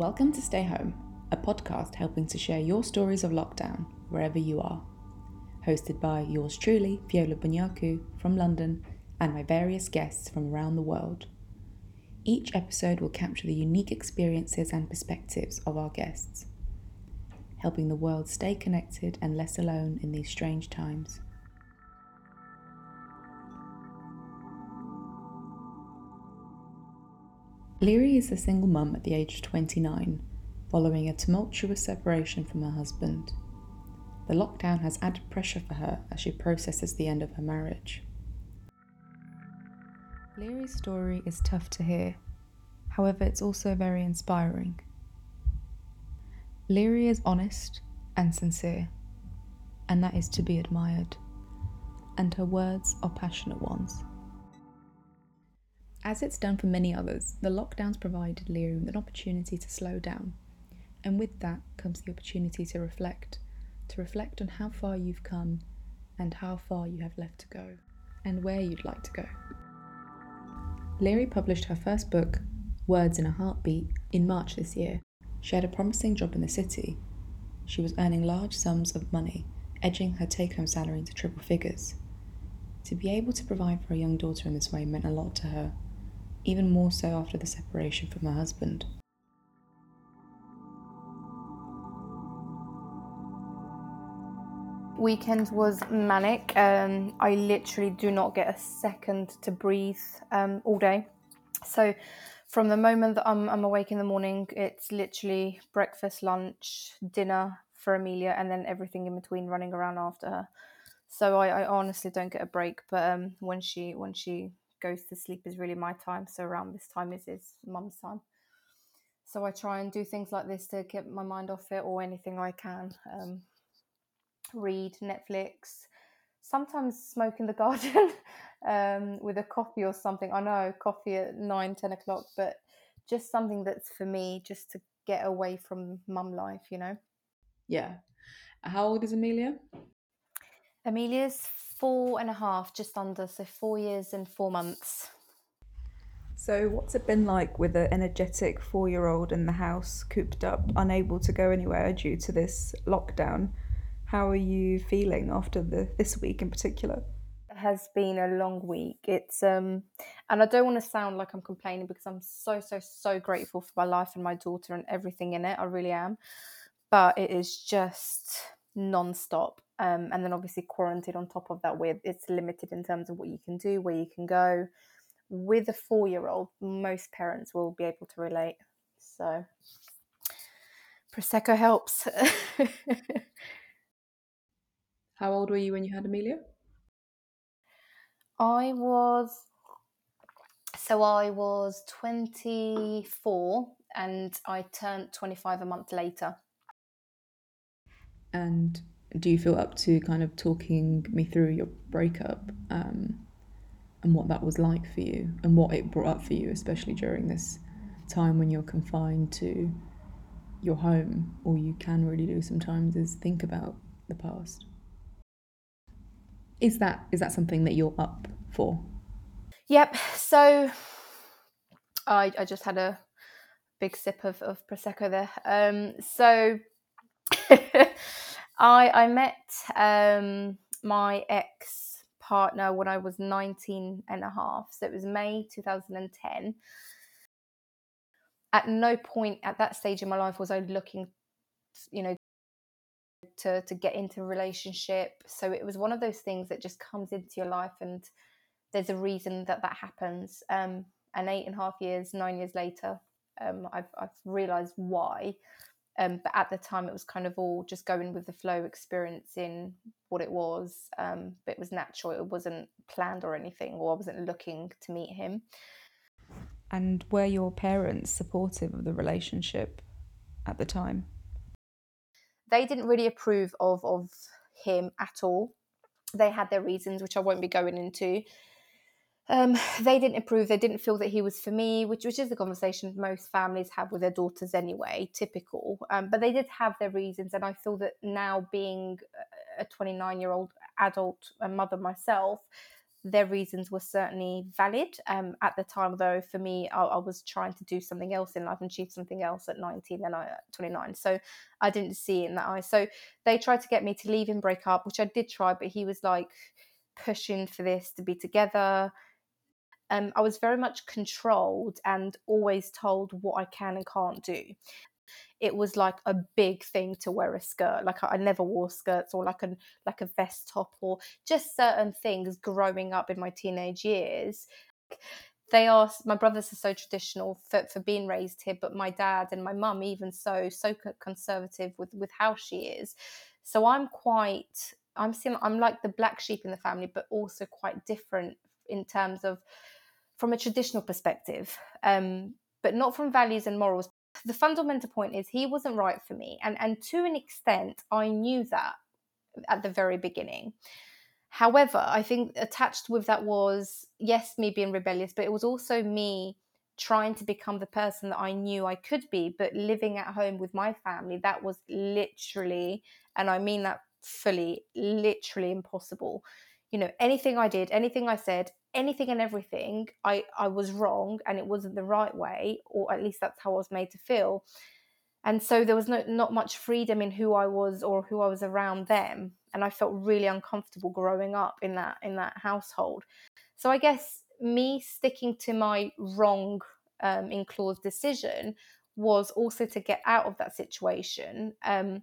Welcome to Stay Home, a podcast helping to share your stories of lockdown wherever you are. Hosted by yours truly, Viola Bunyaku from London, and my various guests from around the world. Each episode will capture the unique experiences and perspectives of our guests, helping the world stay connected and less alone in these strange times. Liri is a single mum at the age of 29, following a tumultuous separation from her husband. The lockdown has added pressure for her as she processes the end of her marriage. Liri's story is tough to hear, however, it's also very inspiring. Liri is honest and sincere, and that is to be admired, and her words are passionate ones. As it's done for many others, the lockdowns provided Liri with an opportunity to slow down, and with that comes the opportunity to reflect, to reflect on how far you've come and how far you have left to go, and where you'd like to go. Liri published her first book, Words in a Heartbeat, in March this year. She had a promising job in the city. She was earning large sums of money, edging her take home salary into triple figures. To be able to provide for a young daughter in this way meant a lot to her, even more so after the separation from her husband. Weekend was manic. Um, I literally do not get a second to breathe um, all day. So, from the moment that I'm, I'm awake in the morning, it's literally breakfast, lunch, dinner for Amelia, and then everything in between running around after her. So I, I honestly don't get a break. But um, when she when she goes to sleep is really my time. So around this time is his mum's time. So I try and do things like this to get my mind off it or anything I can. Um, read Netflix, sometimes smoke in the garden um, with a coffee or something. I know coffee at nine, 10 o'clock, but just something that's for me just to get away from mum life, you know? Yeah. How old is Amelia? Amelia's four and a half, just under, so four years and four months. So, what's it been like with an energetic four year old in the house, cooped up, unable to go anywhere due to this lockdown? How are you feeling after the, this week in particular? It has been a long week. It's um, and I don't want to sound like I'm complaining because I'm so so so grateful for my life and my daughter and everything in it. I really am, but it is just non-stop um, and then obviously quarantine on top of that with it's limited in terms of what you can do where you can go. With a four year old most parents will be able to relate. So prosecco helps. How old were you when you had amelia? I was so i was 24 and i turned 25 a month later. And do you feel up to kind of talking me through your breakup um, and what that was like for you and what it brought up for you, especially during this time when you're confined to your home? All you can really do sometimes is think about the past. Is that is that something that you're up for? Yep. So I I just had a big sip of, of prosecco there. Um, so I I met um, my ex partner when I was 19 and a half. So it was May 2010. At no point at that stage in my life was I looking, you know, to to get into a relationship. So it was one of those things that just comes into your life, and there's a reason that that happens. Um, and eight and a half years, nine years later, um, I've I've realised why. Um, but at the time, it was kind of all just going with the flow, experiencing what it was. Um, but it was natural; it wasn't planned or anything, or I wasn't looking to meet him. And were your parents supportive of the relationship at the time? They didn't really approve of of him at all. They had their reasons, which I won't be going into um, they didn't approve. They didn't feel that he was for me, which which is the conversation most families have with their daughters anyway. Typical, um, but they did have their reasons, and I feel that now being a 29 year old adult and mother myself, their reasons were certainly valid um, at the time though for me I, I, was trying to do something else in life and achieve something else at 19 and I, at 29 so i didn't see it in that eye so they tried to get me to leave and break up which i did try but he was like pushing for this to be together um, I was very much controlled and always told what I can and can't do it was like a big thing to wear a skirt. Like I, never wore skirts or like a like a vest top or just certain things growing up in my teenage years. They are my brothers are so traditional for, for being raised here, but my dad and my mum even so so conservative with with how she is. So I'm quite I'm sim I'm like the black sheep in the family, but also quite different in terms of from a traditional perspective. Um, but not from values and morals the fundamental point is he wasn't right for me and and to an extent i knew that at the very beginning however i think attached with that was yes me being rebellious but it was also me trying to become the person that i knew i could be but living at home with my family that was literally and i mean that fully literally impossible you know anything i did anything i said anything and everything I, I was wrong and it wasn't the right way, or at least that's how I was made to feel. And so there was no, not much freedom in who I was or who I was around them. And I felt really uncomfortable growing up in that in that household. So I guess me sticking to my wrong um, in clause decision was also to get out of that situation. Um,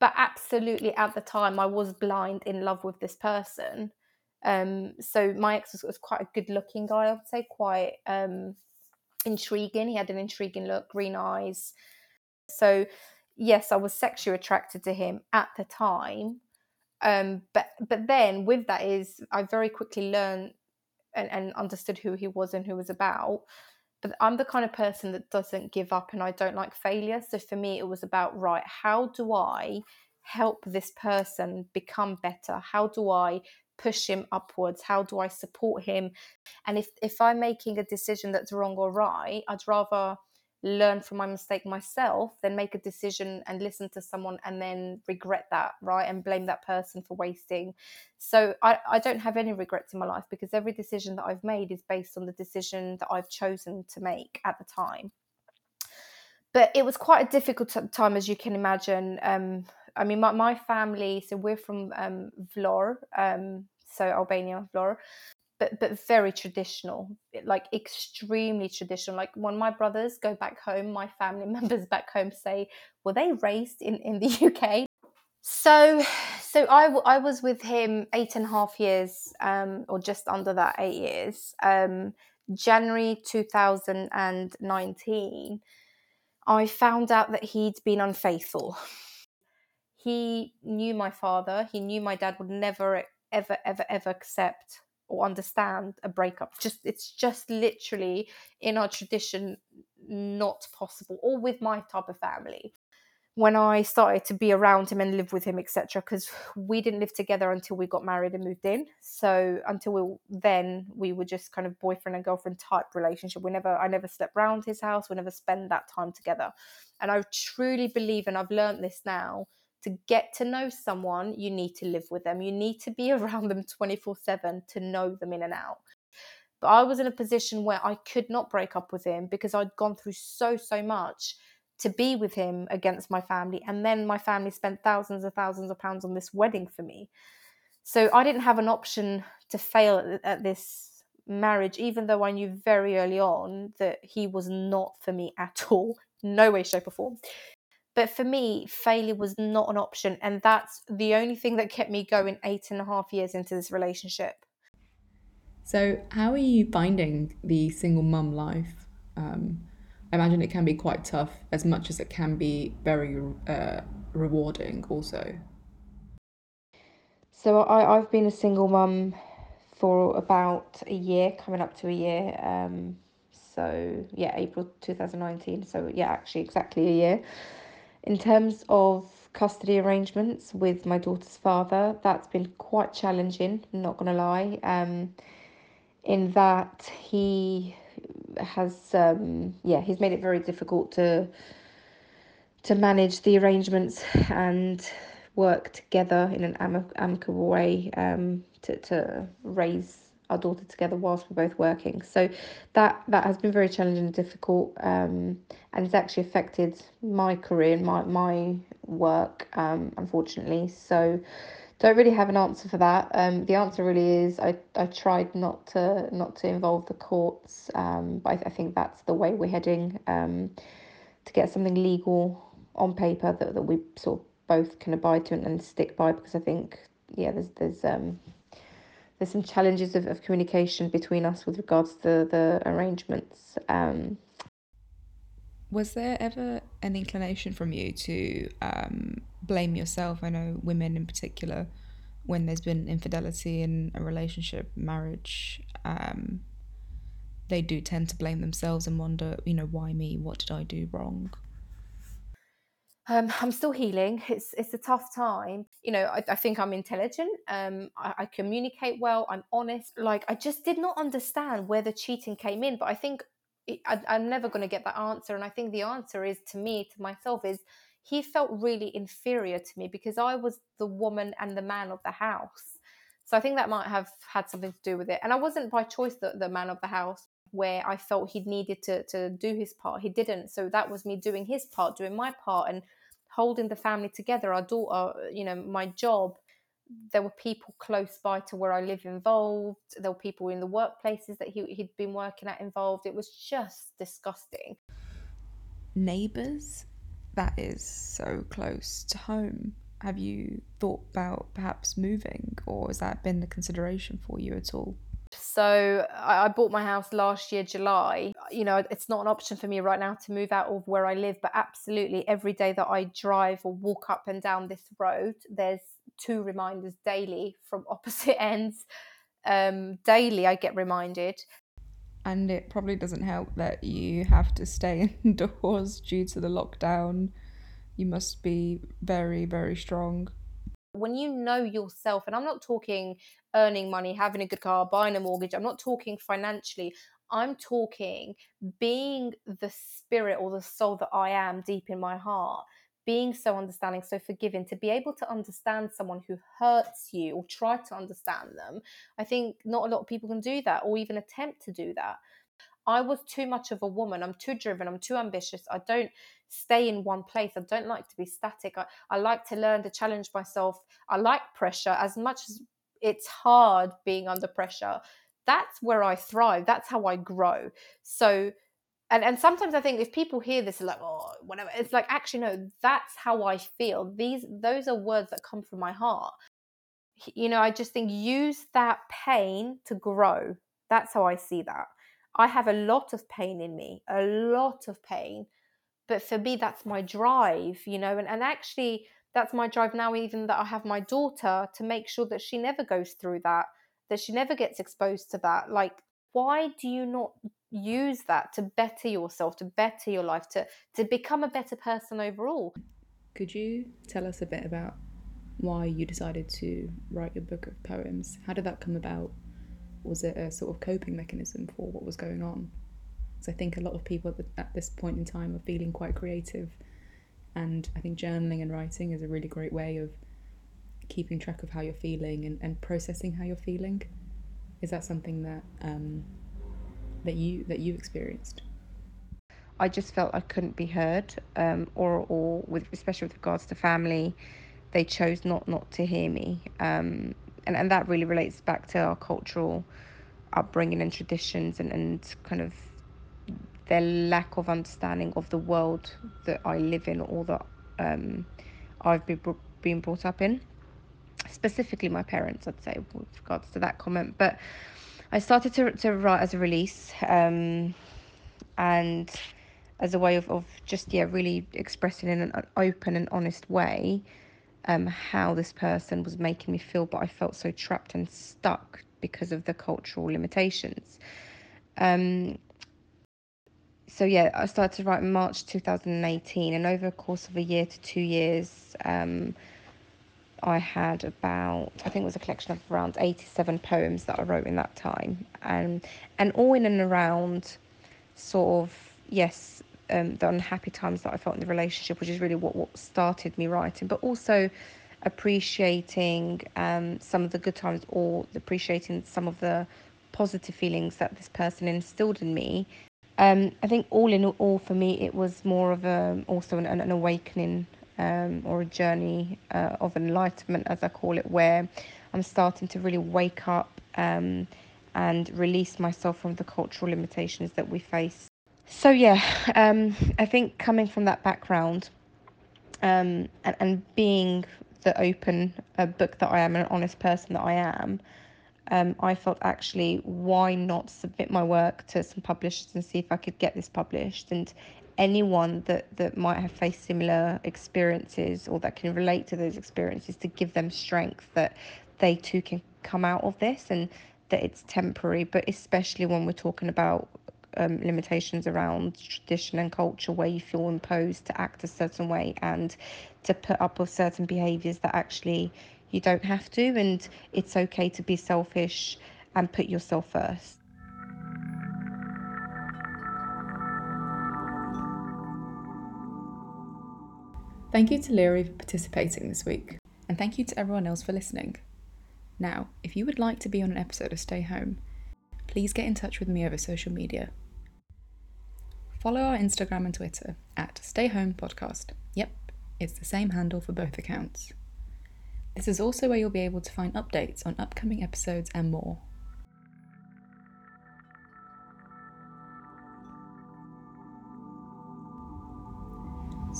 but absolutely at the time, I was blind in love with this person um, so my ex was, was, quite a good looking guy, I would say, quite um, intriguing. He had an intriguing look, green eyes. So yes, I was sexually attracted to him at the time. Um, but but then with that is I very quickly learned and, and understood who he was and who was about. But I'm the kind of person that doesn't give up and I don't like failure. So for me, it was about right, how do I help this person become better? How do I push him upwards how do i support him and if if i'm making a decision that's wrong or right i'd rather learn from my mistake myself than make a decision and listen to someone and then regret that right and blame that person for wasting. So I, I don't have any regrets in my life because every decision that i've made is based on the decision that i've chosen to make at the time. But it was quite a difficult time as you can imagine. Um, I mean, my, my family, so we're from um, Vlor, um, so Albania, Vlor, but but very traditional, like extremely traditional. Like when my brothers go back home, my family members back home say, "Were they raised in in the UK?" So, so I, I was with him eight and a half years, um, or just under that, eight years. Um, January 2019, I found out that he'd been unfaithful he knew my father he knew my dad would never ever ever ever accept or understand a breakup. Just it's just literally in our tradition not possible or with my type of family. When i started to be around him and live with him etc because we didn't live together until we got married and moved in. So until we then we were just kind of boyfriend and girlfriend type relationship. We never i never slept around his house. We never spent that time together. And i truly believe and i've learned this now to get to know someone, you need to live with them. You need to be around them 24 7 to know them in and out. But I was in a position where I could not break up with him because I'd gone through so, so much to be with him against my family. And then my family spent thousands and thousands of pounds on this wedding for me. So I didn't have an option to fail at, at this marriage, even though I knew very early on that he was not for me at all. No way, shape, or form. But for me, failure was not an option. And that's the only thing that kept me going eight and a half years into this relationship. So, how are you finding the single mum life? Um, I imagine it can be quite tough, as much as it can be very uh, rewarding, also. So, I, I've been a single mum for about a year, coming up to a year. Um, so, yeah, April 2019. So, yeah, actually, exactly a year. In terms of custody arrangements with my daughter's father, that's been quite challenging, I'm not going to lie. Um, in that he has, um, yeah, he's made it very difficult to to manage the arrangements and work together in an amicable way um, to, to raise our daughter together whilst we're both working. So that that has been very challenging and difficult, um, and it's actually affected my career and my my work, um, unfortunately. So don't really have an answer for that. Um, the answer really is I, I tried not to not to involve the courts, um, but I, I think that's the way we're heading um, to get something legal on paper that, that we sort of both can abide to and, and stick by because I think yeah there's there's um there's some challenges of, of communication between us with regards to the arrangements. Um, was there ever an inclination from you to um, blame yourself? I know women in particular, when there's been infidelity in a relationship, marriage, um, they do tend to blame themselves and wonder, you know, why me? What did I do wrong? Um, I'm still healing. It's it's a tough time. You know, I, I think I'm intelligent. Um, I, I, communicate well. I'm honest. Like I just did not understand where the cheating came in. But I think it, I, I'm never going to get that answer. And I think the answer is to me, to myself, is he felt really inferior to me because I was the woman and the man of the house. So I think that might have had something to do with it. And I wasn't by choice the, the man of the house where I felt he needed to to do his part. He didn't. So that was me doing his part, doing my part and holding the family together. Our daughter, you know, my job. There were people close by to where I live involved. There were people in the workplaces that he, he'd been working at involved. It was just disgusting. Neighbours, that is so close to home. Have you thought about perhaps moving, or has that been a consideration for you at all? So I, bought my house last year, July. You know, it's not an option for me right now to move out of where I live, but absolutely every day that I drive or walk up and down this road, there's two reminders daily from opposite ends. Um, daily, I get reminded. And it probably doesn't help that you have to stay indoors due to the lockdown. You must be very, very strong when you know yourself and i'm not talking earning money having a good car buying a mortgage i'm not talking financially i'm talking being the spirit or the soul that i am deep in my heart being so understanding so forgiving to be able to understand someone who hurts you or try to understand them i think not a lot of people can do that or even attempt to do that I was too much of a woman. I'm too driven. I'm too ambitious. I don't stay in one place. I don't like to be static. I, I like to learn to challenge myself. I like pressure as much as it's hard being under pressure. That's where I thrive. That's how I grow. So, and, and sometimes I think if people hear this, like, oh, whatever, it's like, actually, no, that's how I feel. These, those are words that come from my heart. You know, I just think use that pain to grow. That's how I see that. I have a lot of pain in me, a lot of pain. But for me, that's my drive, you know, and, and actually, that's my drive now, even that I have my daughter to make sure that she never goes through that, that she never gets exposed to that. Like, why do you not use that to better yourself, to better your life, to, to become a better person overall? Could you tell us a bit about why you decided to write your book of poems? How did that come about? was it a sort of coping mechanism for what was going on? So I think a lot of people at, the, at this point in time are feeling quite creative, and I think journaling and writing is a really great way of keeping track of how you're feeling and, and processing how you're feeling. Is that something that um, that you that you experienced? I just felt I couldn't be heard, um, or or with especially with regards to family, they chose not not to hear me. Um, and, and that really relates back to our cultural upbringing and traditions and, and kind of their lack of understanding of the world that I live in or that um, I've been, been brought up in. Specifically, my parents, I'd say, with regards to that comment. But I started to, to write as a release um, and as a way of, of just, yeah, really expressing in an open and honest way um, how this person was making me feel, but I felt so trapped and stuck because of the cultural limitations. Um, so yeah, I started to write in March 2018, and over the course of a year to two years, um, I had about I think it was a collection of around 87 poems that I wrote in that time, and and all in and around sort of yes um, the unhappy times that I felt in the relationship, which is really what, what started me writing, but also appreciating um, some of the good times or appreciating some of the positive feelings that this person instilled in me. Um, I think all in all, for me, it was more of a also an, an awakening um, or a journey uh, of enlightenment, as I call it, where I'm starting to really wake up um, and release myself from the cultural limitations that we face. So yeah, um, I think coming from that background um, and, and being the open uh, book that I am, an honest person that I am, um, I felt actually why not submit my work to some publishers and see if I could get this published? And anyone that that might have faced similar experiences or that can relate to those experiences to give them strength that they too can come out of this and that it's temporary. But especially when we're talking about um, limitations around tradition and culture where you feel imposed to act a certain way and to put up with certain behaviors that actually you don't have to and it's okay to be selfish and put yourself first Thank you to Liri for participating this week, and thank you to everyone else for listening. Now, if you would like to be on an episode of Stay Home, please get in touch with me over social media. Follow our Instagram and Twitter at Stay Home Podcast. Yep, it's the same handle for both accounts. This is also where you'll be able to find updates on upcoming episodes and more.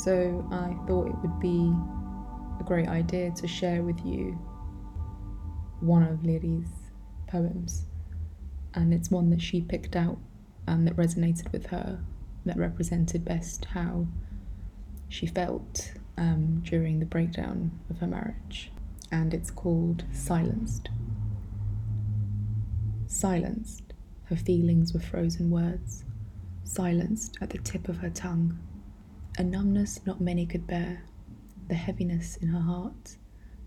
So I thought it would be a great idea to share with you one of Liri's poems. And it's one that she picked out and that resonated with her, that represented best how she felt um, during the breakdown of her marriage. And it's called Silenced. Silenced, her feelings were frozen words, silenced at the tip of her tongue a numbness not many could bear, the heaviness in her heart,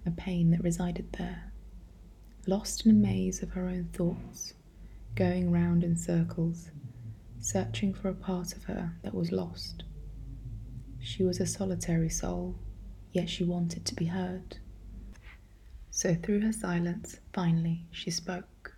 a pain that resided there. Lost in a maze of her own thoughts, going round in circles, searching for a part of her that was lost. She was a solitary soul, yet she wanted to be heard. So through her silence, finally, she spoke.